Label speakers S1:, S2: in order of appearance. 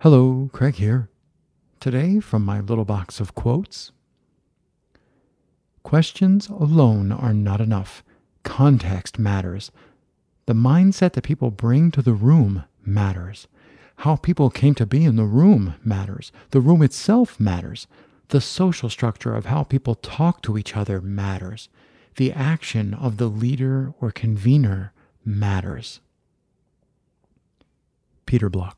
S1: Hello, Craig here. Today, from my little box of quotes Questions alone are not enough. Context matters. The mindset that people bring to the room matters. How people came to be in the room matters. The room itself matters. The social structure of how people talk to each other matters. The action of the leader or convener matters. Peter Block.